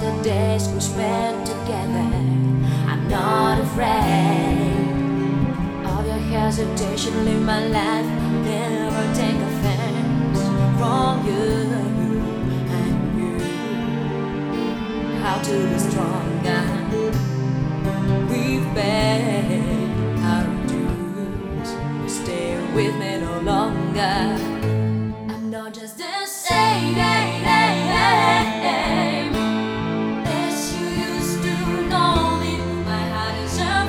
the days we spent together. I'm not afraid of your hesitation. Live my life, never take offense from you. How to be stronger. We've paid our dues. Stay with me no longer. I'm not just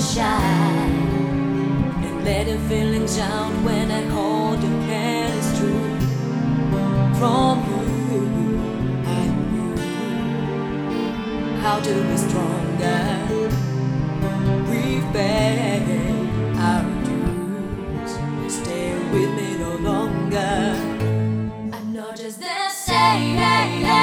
shine and letting feelings out when I hold your hand. It's true from you I knew How to be stronger? We bear our dues. Stay with me no longer. I'm not just the same.